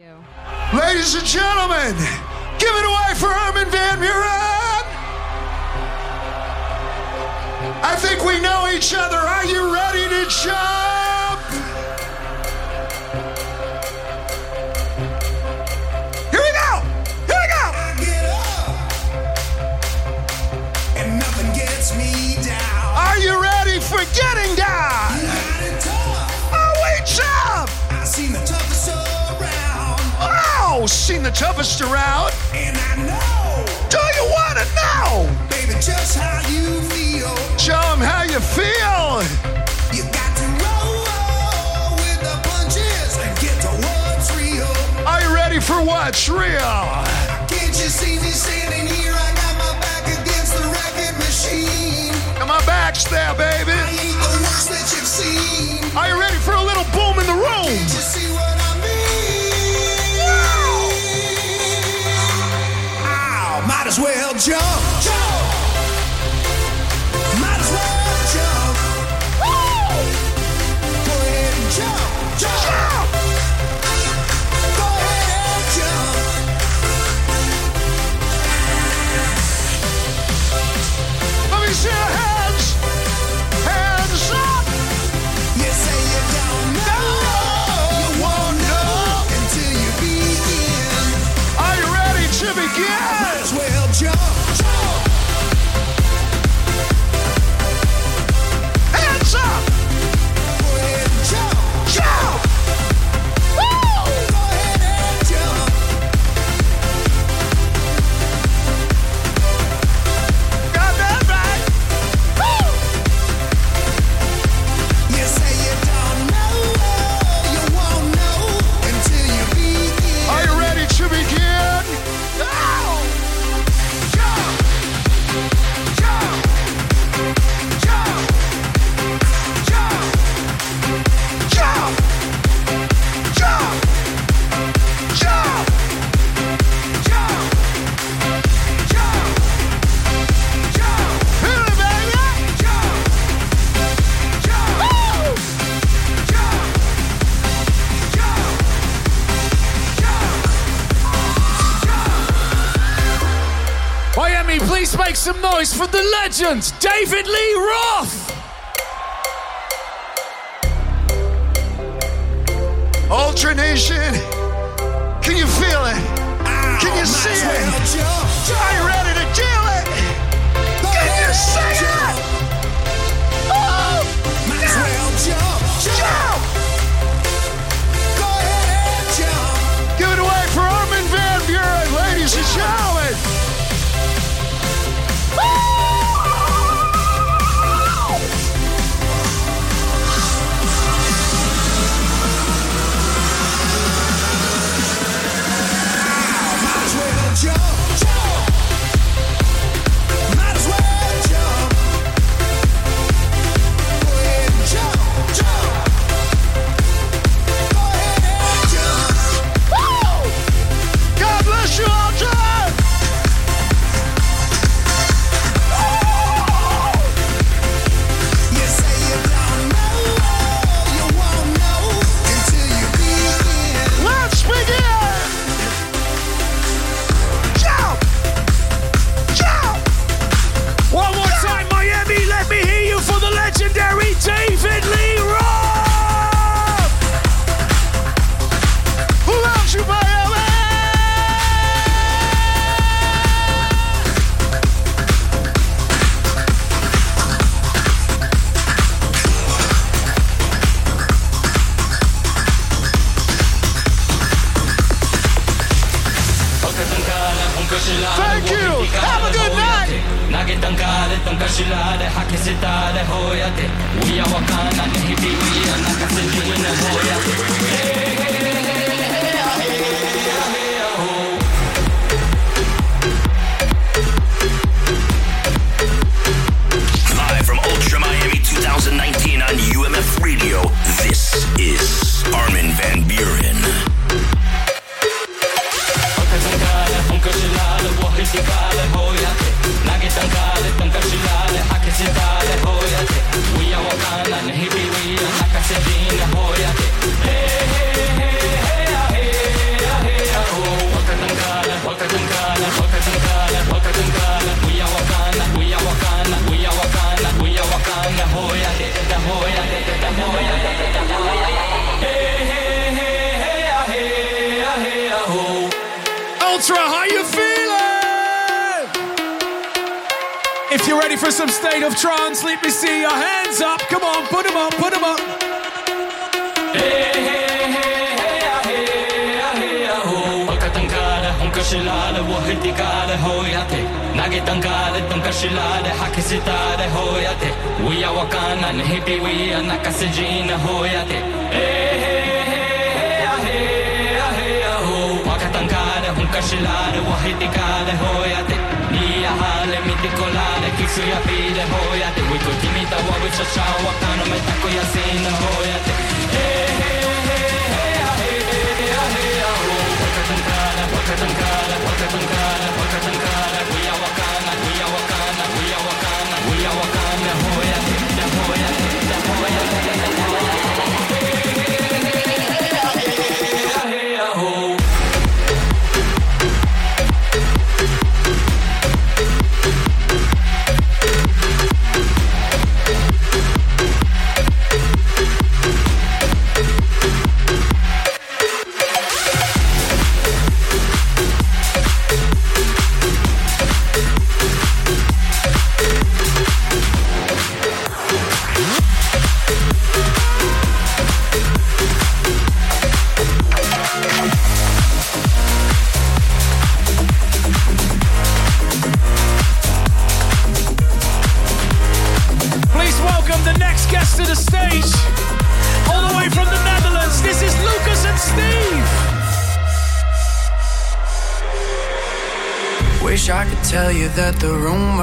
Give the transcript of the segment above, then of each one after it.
you. Ladies and gentlemen, give it away for Armin van Buuren. I think we know each other. Are you ready to jump? the toughest around. And I know. Do you want to know? Baby, just how you feel. Show them how you feel. You got to roll with the punches and get to what's real. Are you ready for what's real? Can't you see me standing here? I got my back against the record machine. And my back's there, baby. I ain't the worst that you've seen. Are you ready for a little boom in the room? as well jump. jump. David Lee Roth. Ultra Nation, can you feel it? Ah, can you see it? Shilade, wo hitikade hoyate Nia hale, mitikolade, kisu ya pide hoyate Wiko timita, wa wicha shaw, wakano metako ya sina hoyate Eh, eh, eh, eh, ah, eh, eh, ah, eh, ah, ho Wakatankade, wakatankade, wakatankade, wakatankade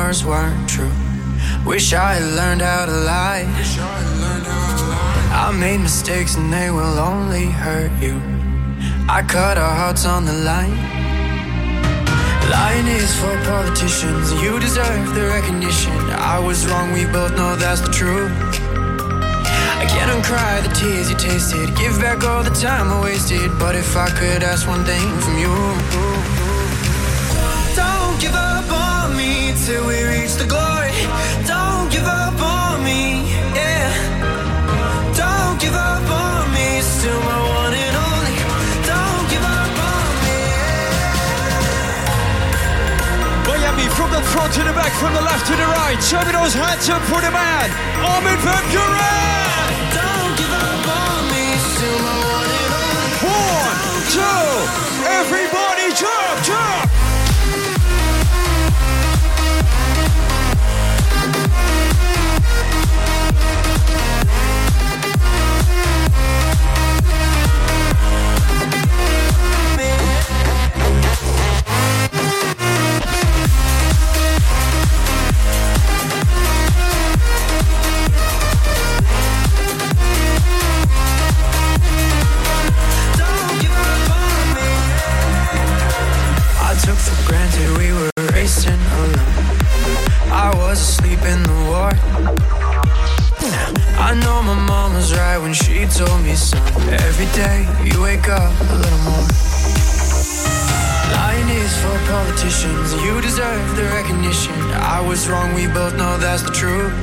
rumors weren't true. Wish I had learned how to lie. I made mistakes and they will only hurt you. I cut our hearts on the line. Lying is for politicians, you deserve the recognition. I was wrong, we both know that's the truth. I can't uncry the tears you tasted, give back all the time I wasted. But if I could ask one thing from you, till we reach the glory. Don't give up on me, yeah. Don't give up on me, still my one and only. Don't give up on me. Yeah. Miami, from the front to the back, from the left to the right. Show me those hands up for the man, Armin van Buuren. Don't give up on me, still my one and only. One, two, everybody jump, jump. Racing alone. I was asleep in the war. I know my mom was right when she told me, son. Every day you wake up a little more. Lying is for politicians. You deserve the recognition. I was wrong, we both know that's the truth.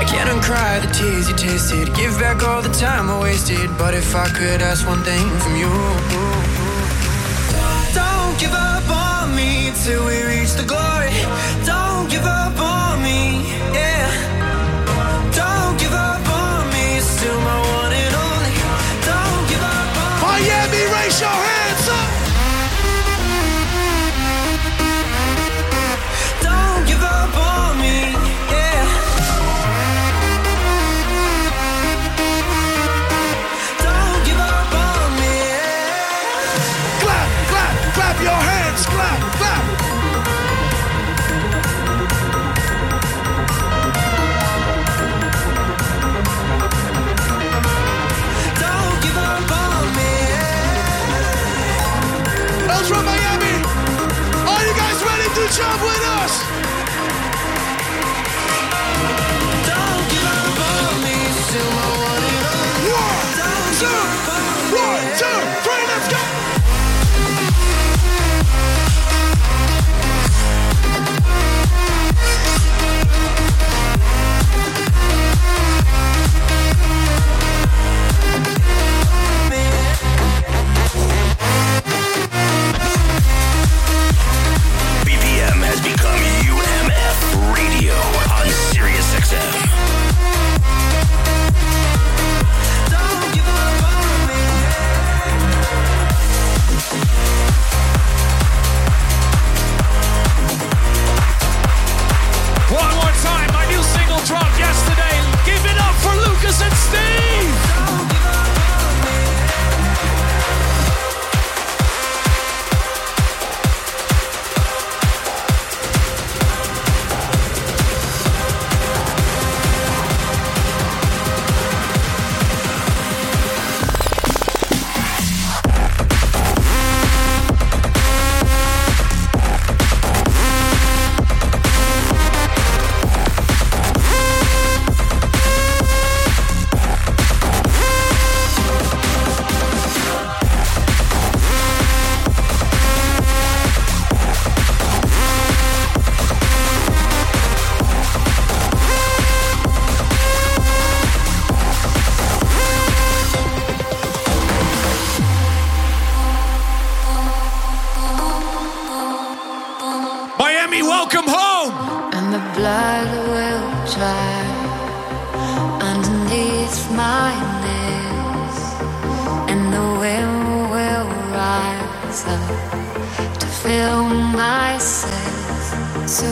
I can't uncry the tears you tasted. Give back all the time I wasted. But if I could ask one thing from you, don't give up till we reach the glory. Don't give up on me, jump with us?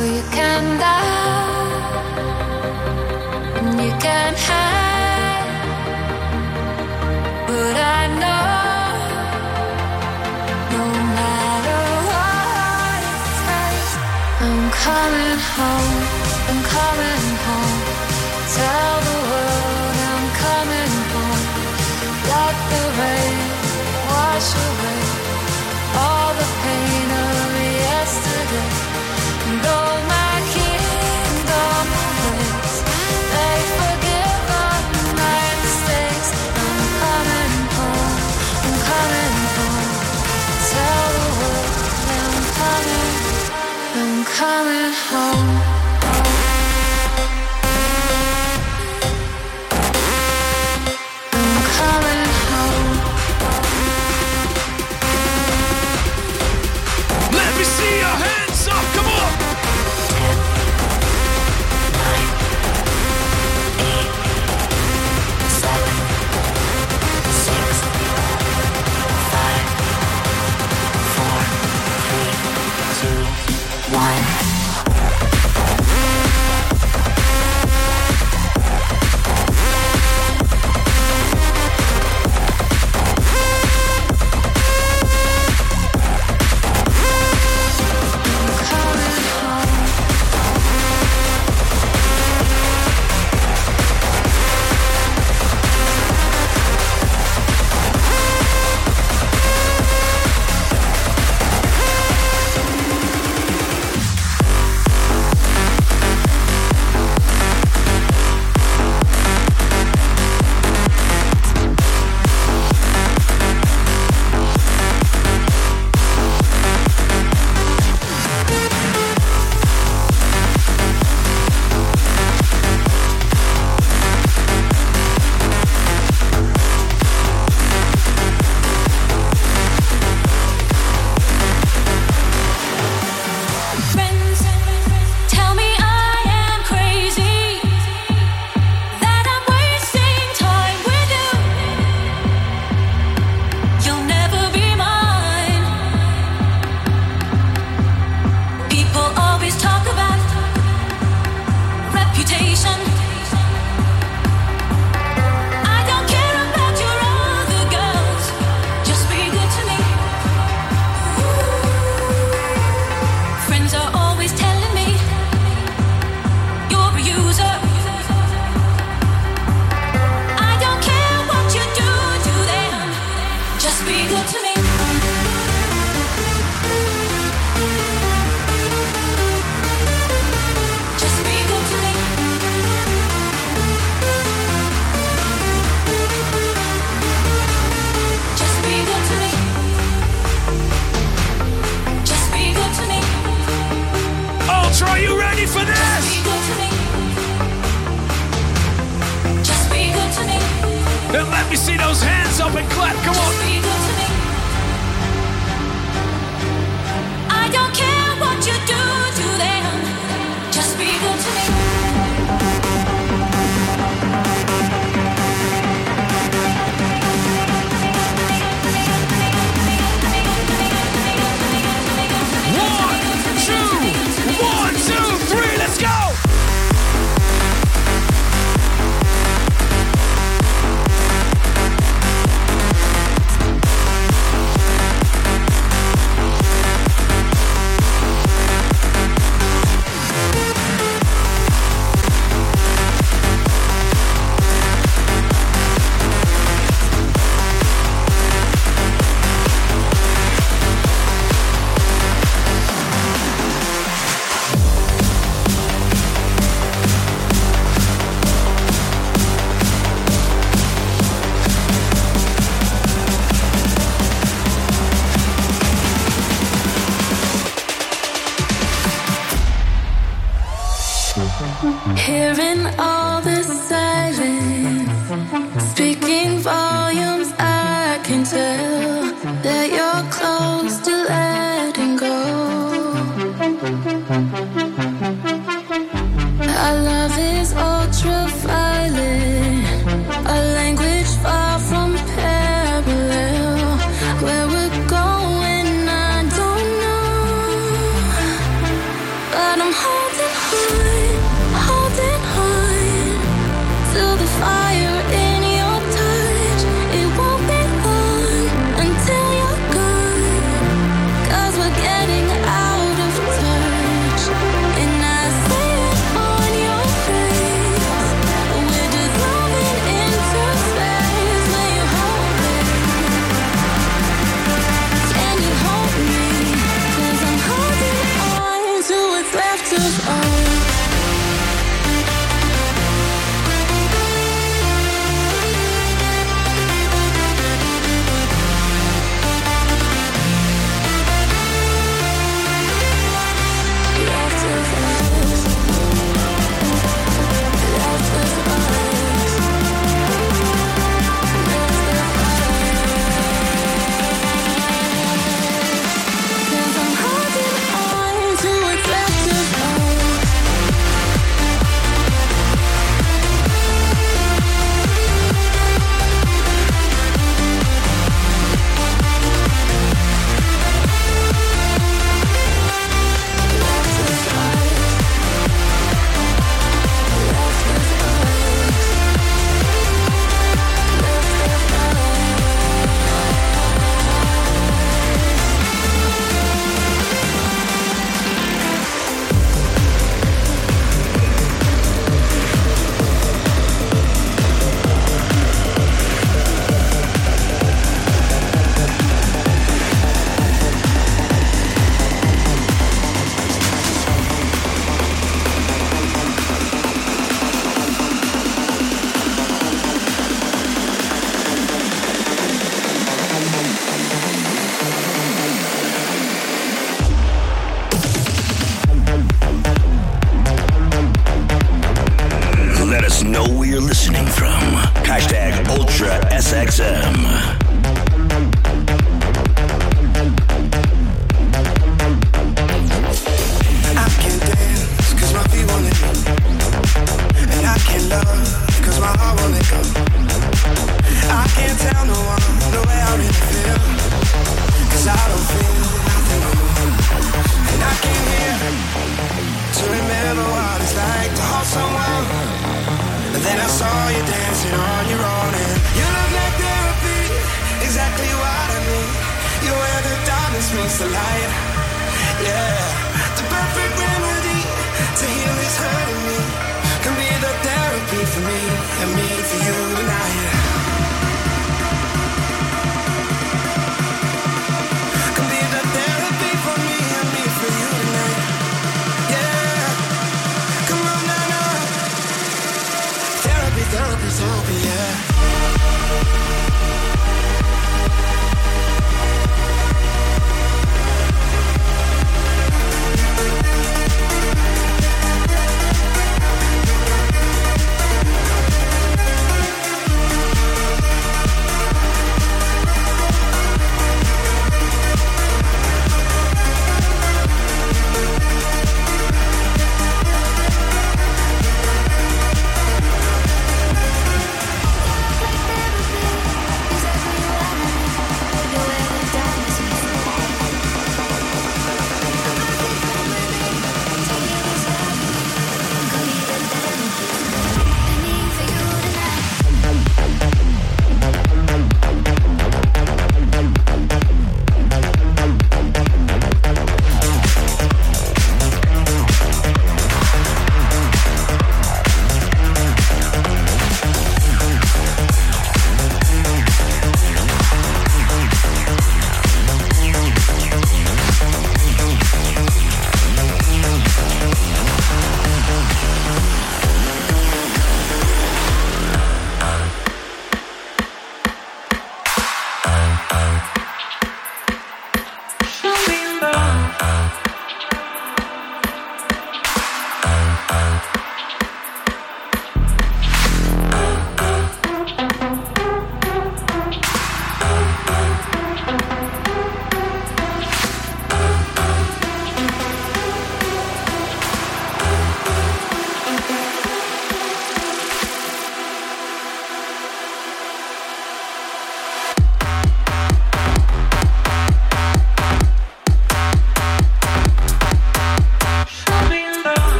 you can die and you can hide. But I know no matter what it takes, I'm coming home. I'm coming home. Tell the world I'm coming home. Let the rain wash away all the pain of yesterday. coming home.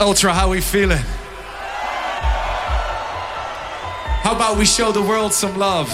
Ultra, how we feeling? How about we show the world some love?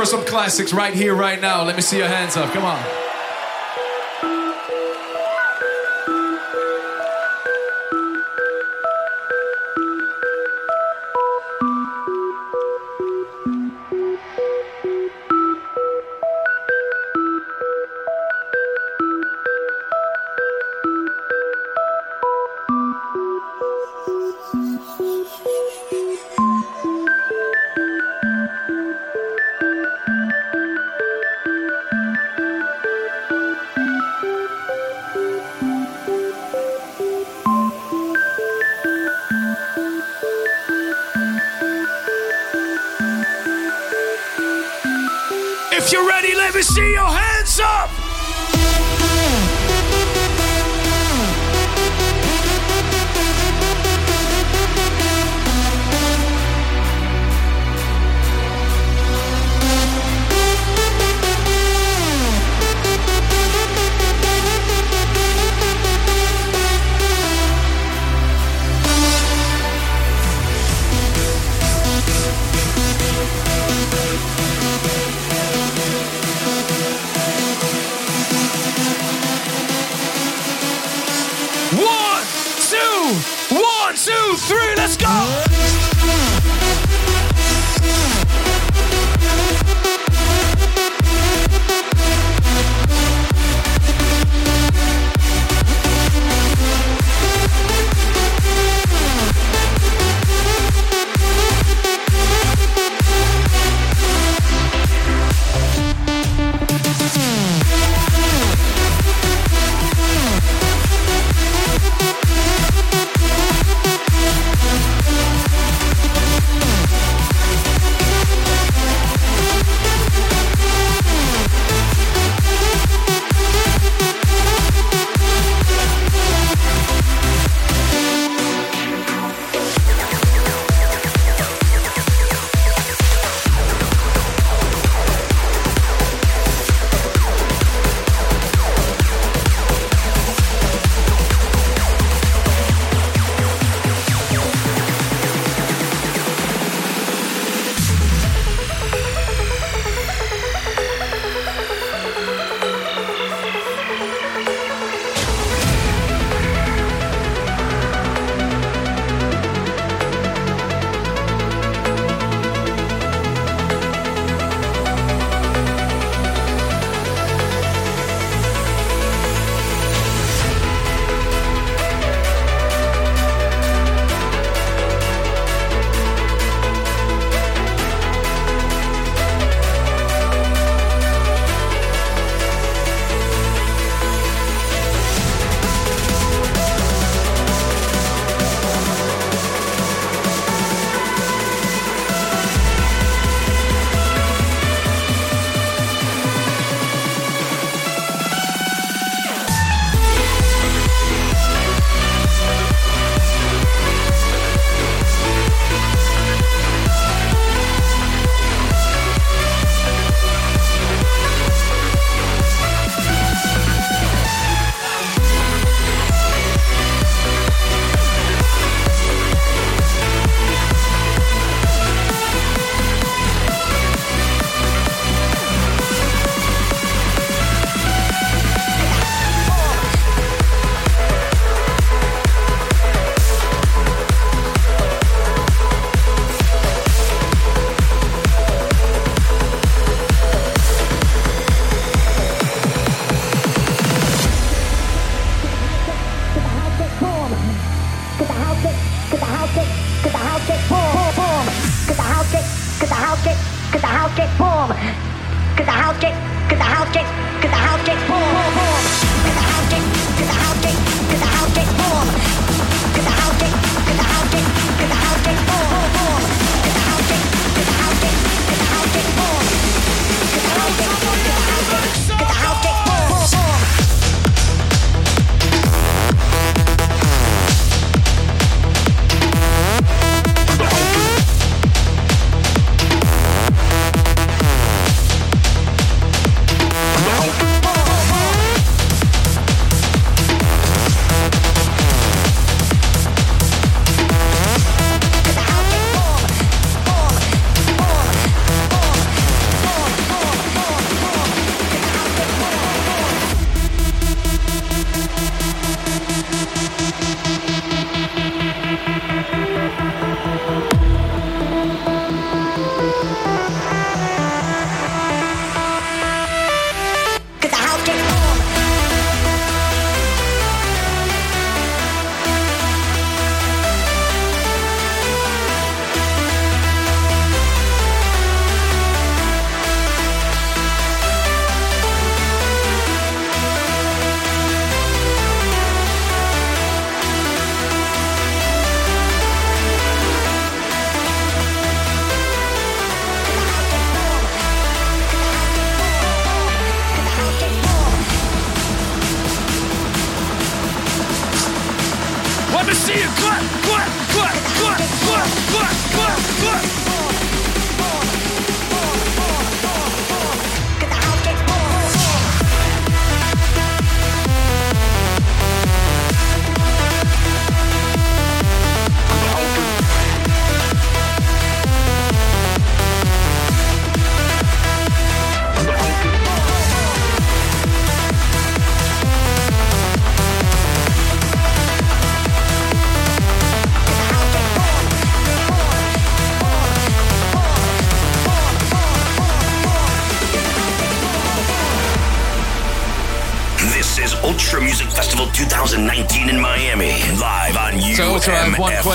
for some classics right here, right now. Let me see your hands up. Come on.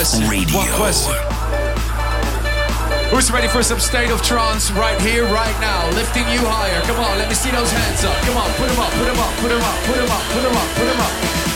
question. Radio. One question. Who's ready for some state of trance right here, right now? Lifting you higher. Come on, let me see those hands up. Come on, put them up, put them up, put them up, put them up, put them up, put them up.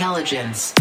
Intelligence.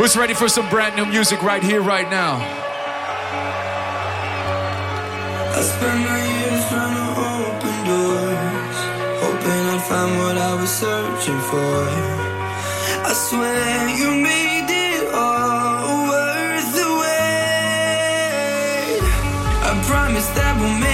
Who's ready for some brand new music right here, right now? I spent my years trying to open doors, hoping I'd find what I was searching for. I swear you made it all worth the wait. I promise that we'll make.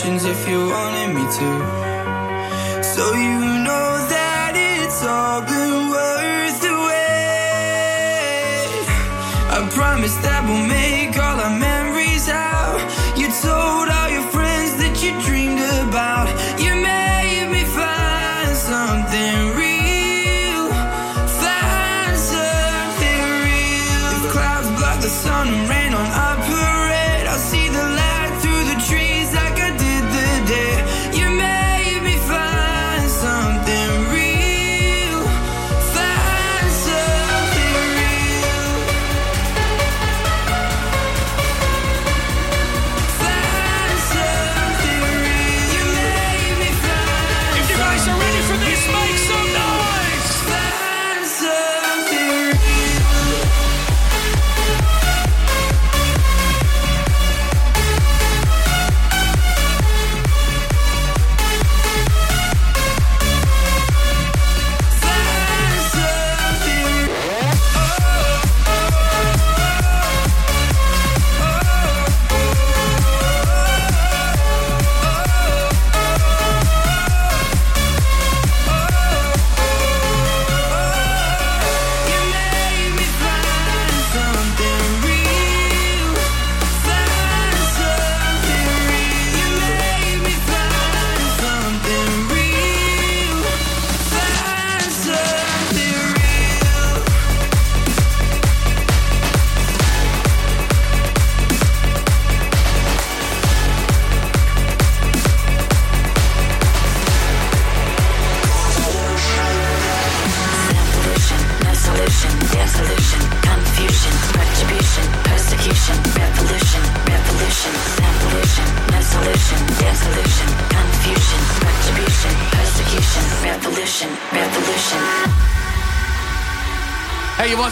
emotions if you wanted me to. So you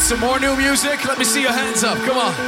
some more new music? Let me see your hands up. Come on.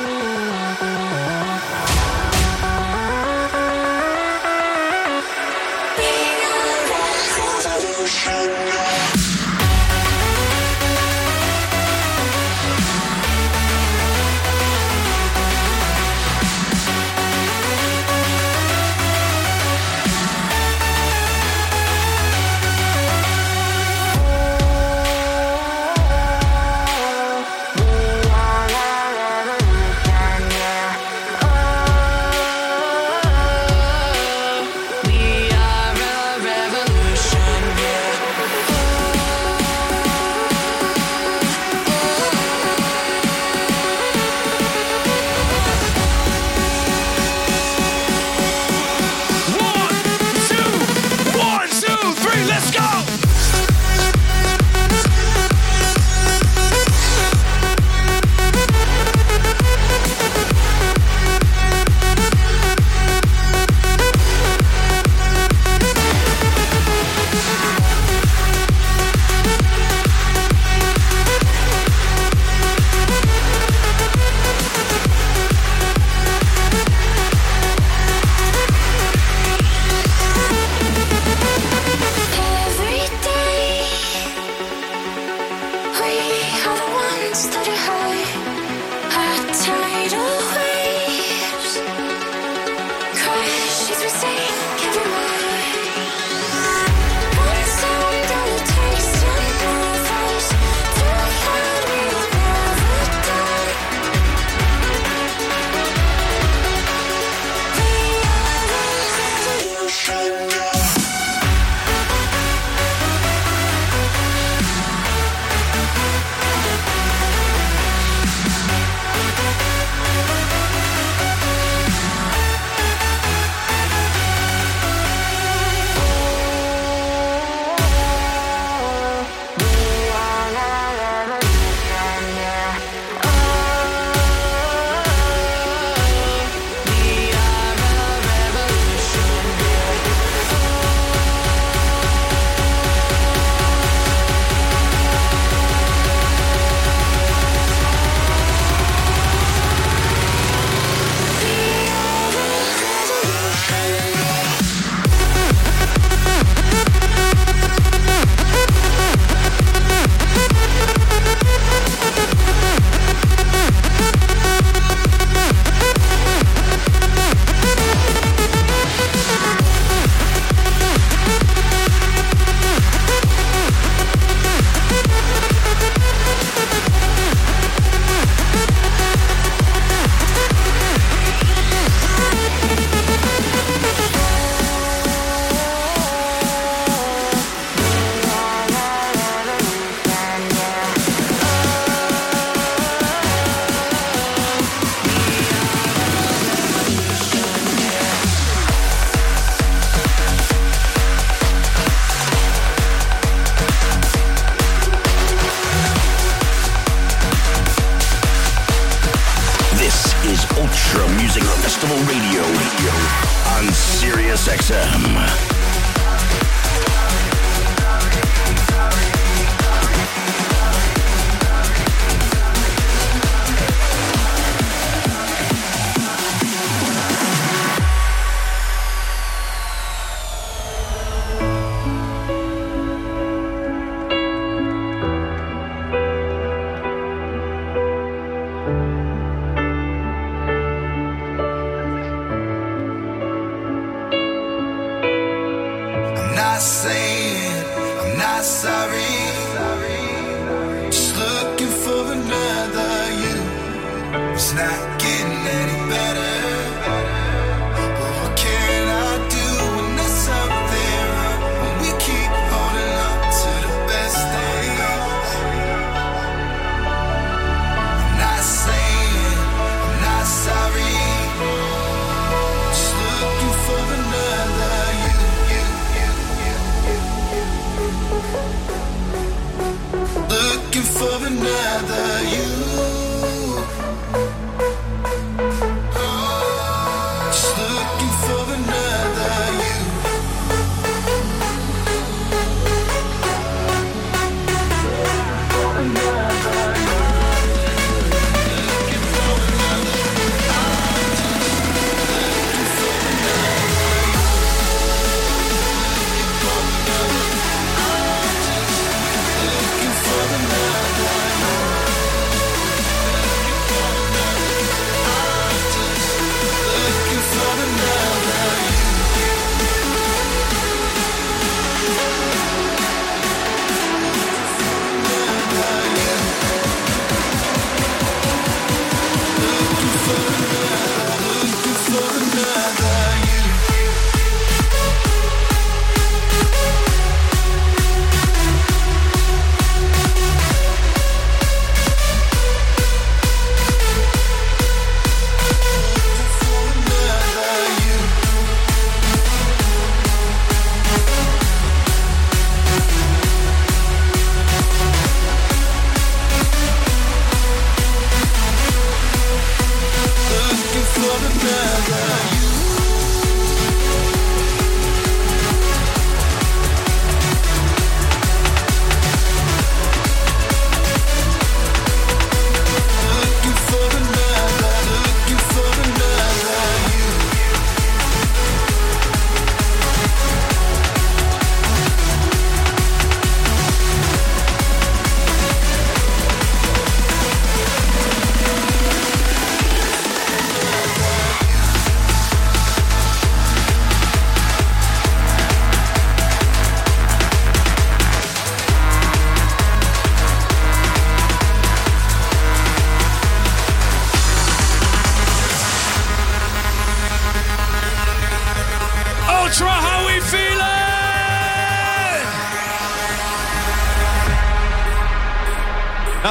started high, I tied away.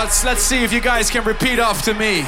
Let's let's see if you guys can repeat after me.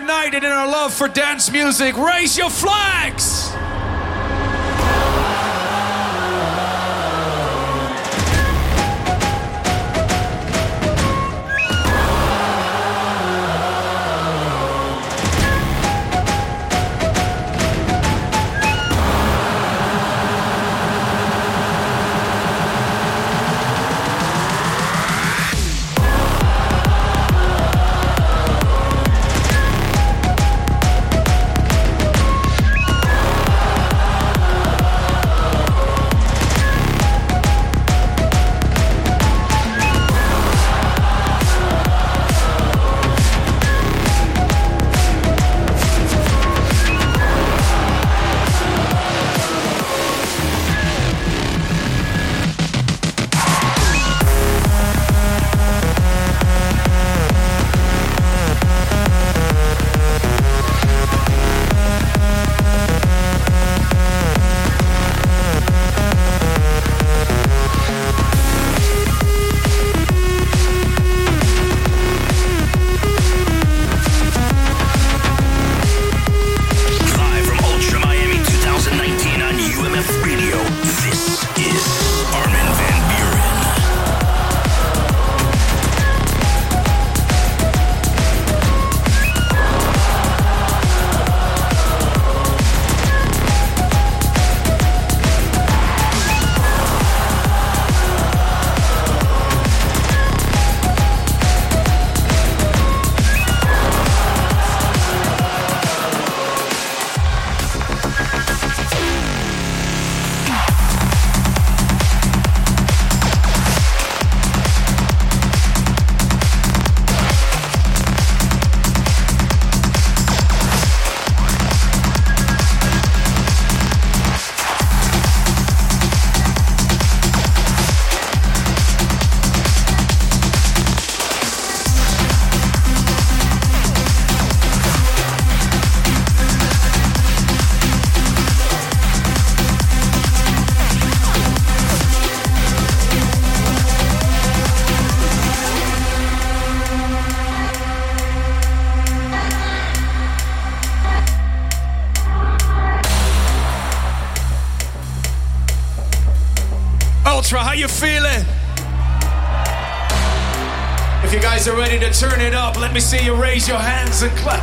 united in our love for dance music. Raise your flags! Let me see you raise your hands and clap.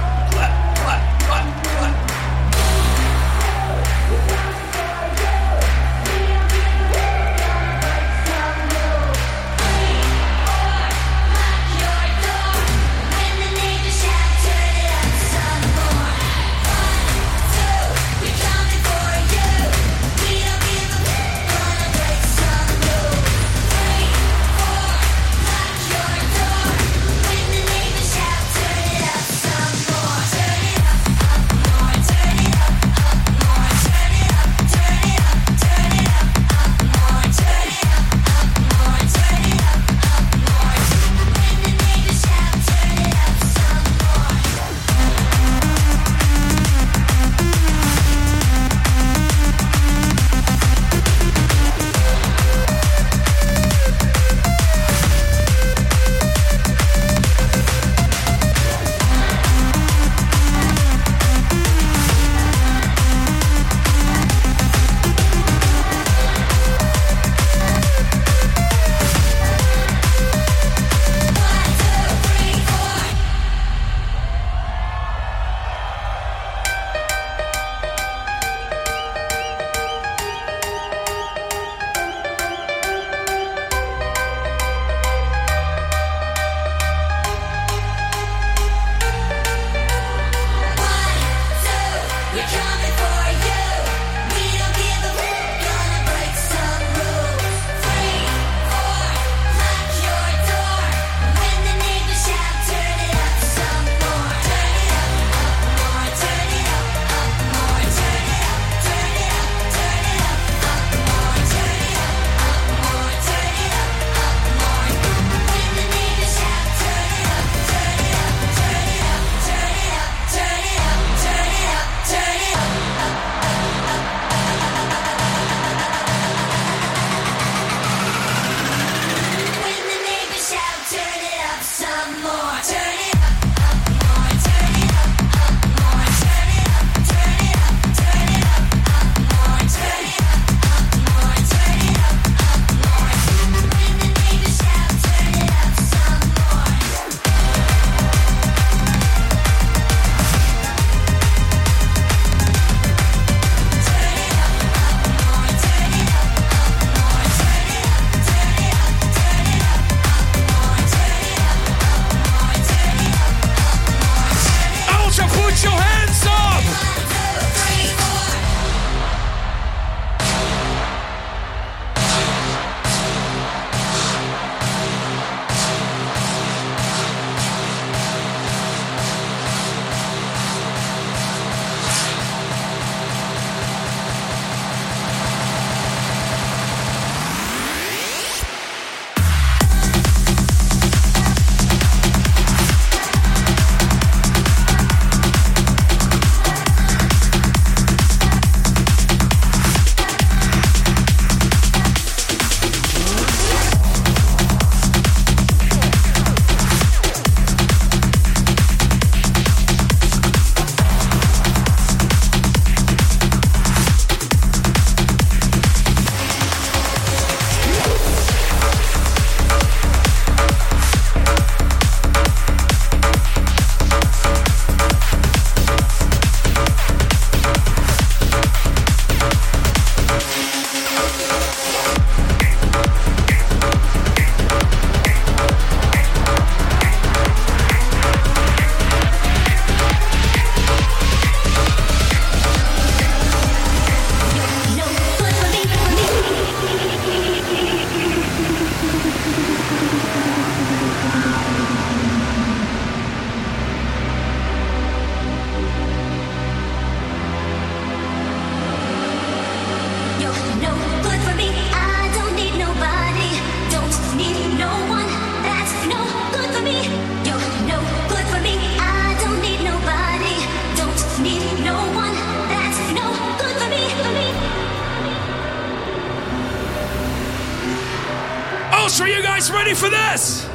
Ultra, you guys ready for this?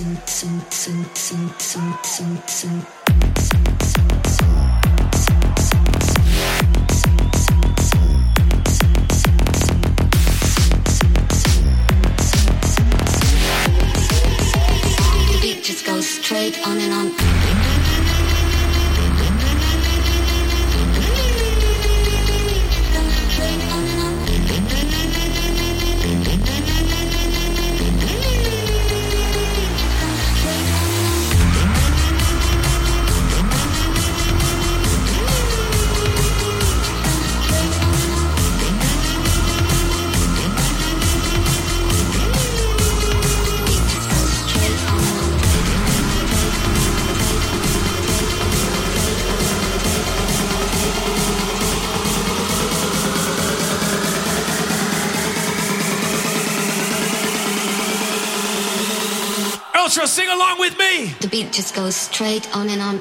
some some some some some some some beat just goes straight on and on.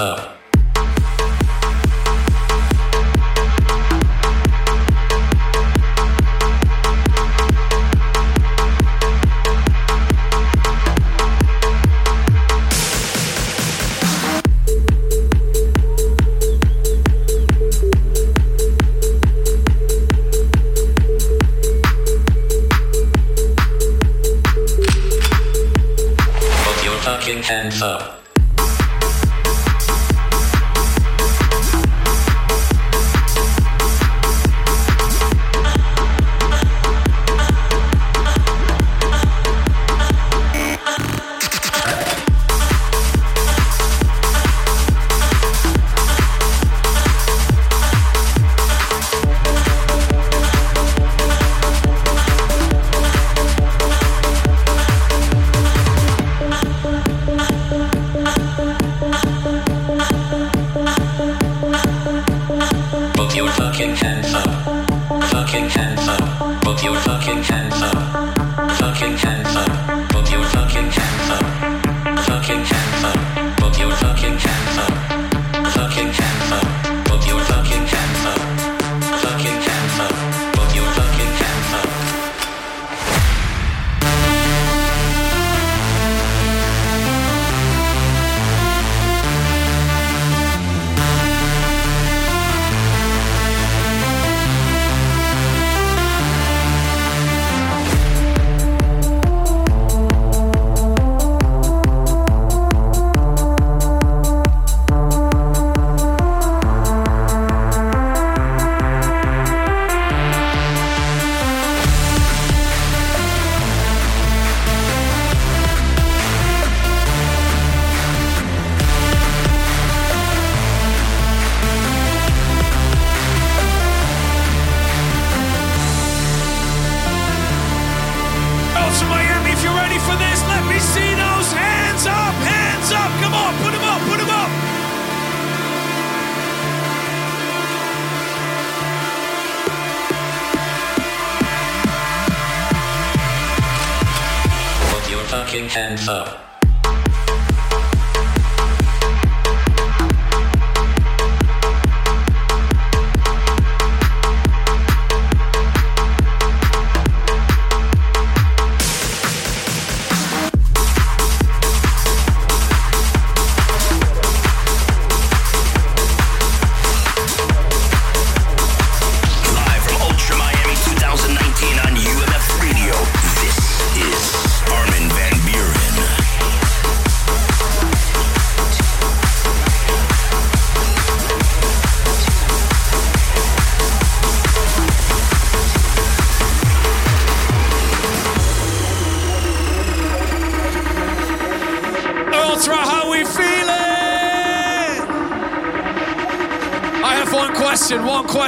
up.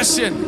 Question,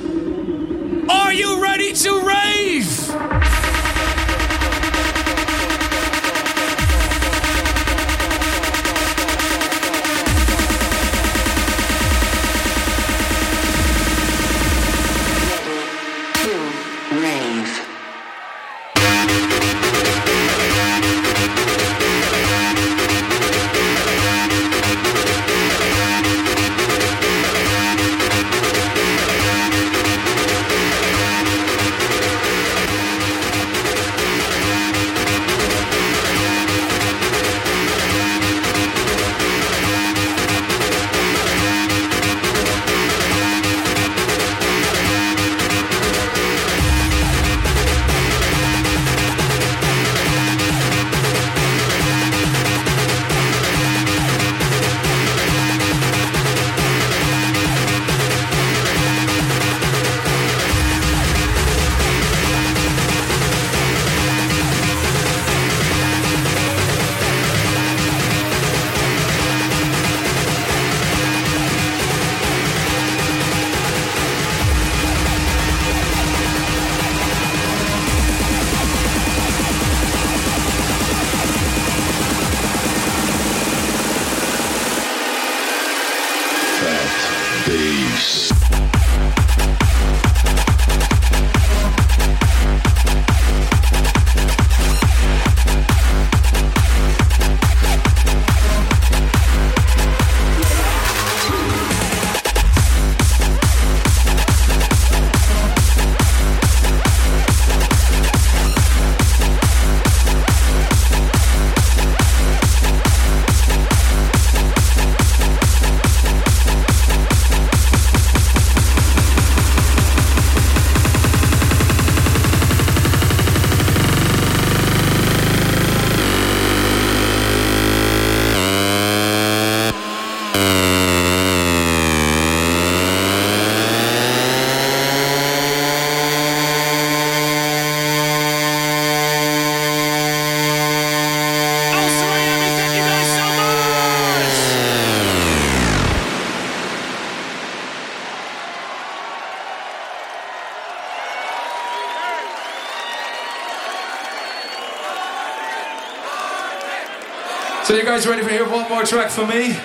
guys ready to hear one more track for me?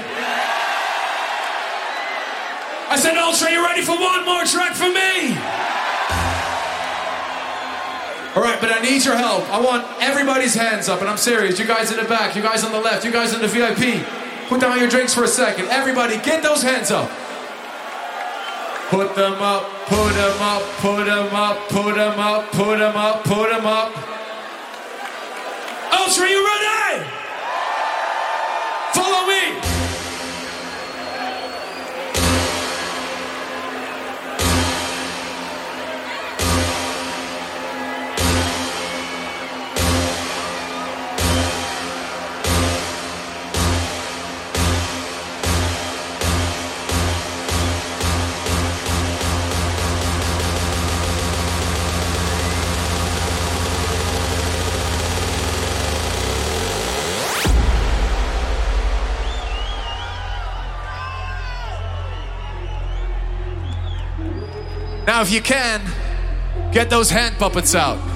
I said, Ultra, you ready for one more track for me? All right, but I need your help. I want everybody's hands up, and I'm serious. You guys in the back, you guys on the left, you guys in the VIP. Put down your drinks for a second. Everybody, get those hands up. Put them up, put them up, put them up, put them up, put them up, put them up. Ultra, you ready? If you can, get those hand puppets out.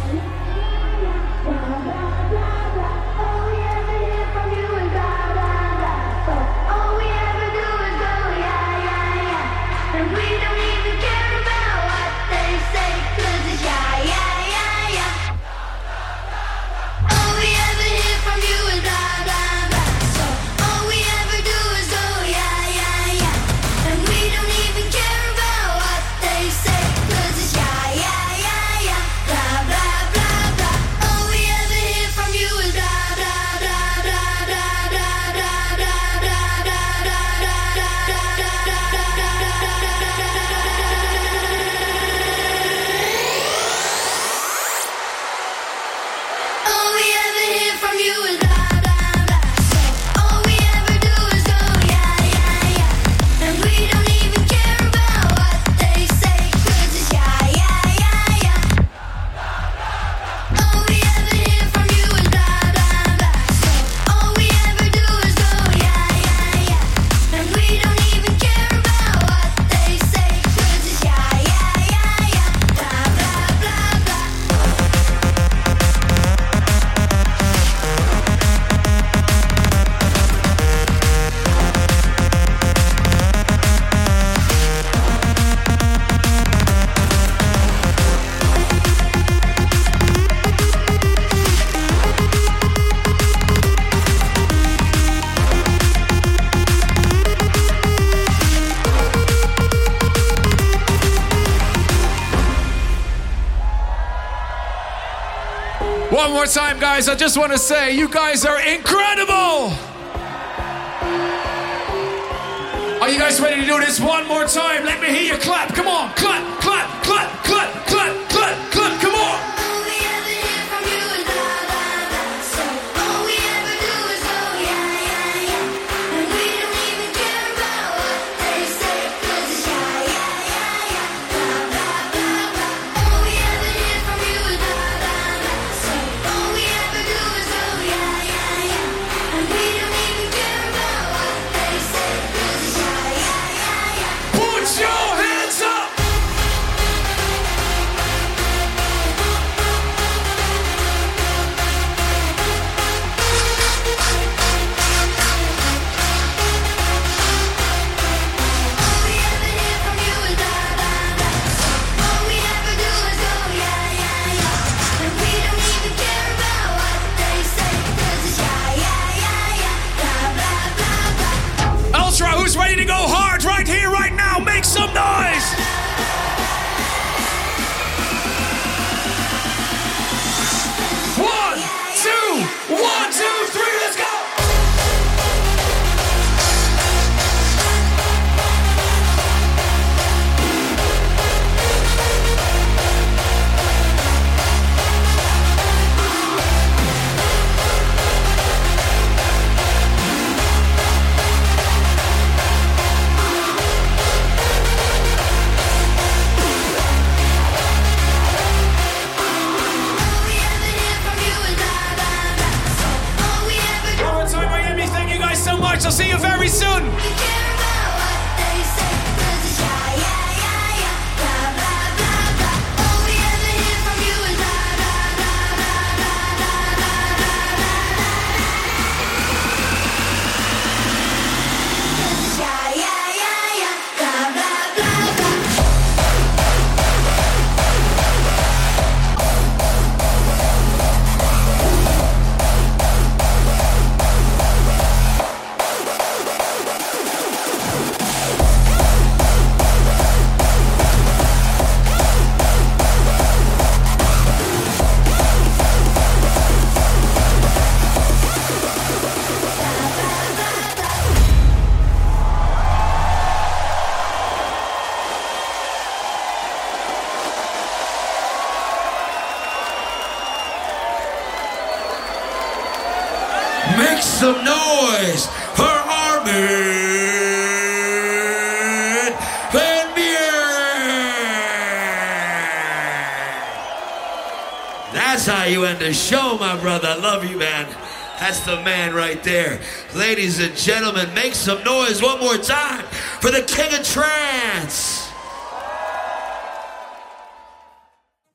Guys. I just want to say you guys are incredible. Are you guys ready to do this one more time? Let me hear you clap. Come on. Clap, clap, the show, my brother. I love you, man. That's the man right there. Ladies and gentlemen, make some noise one more time for the king of trance.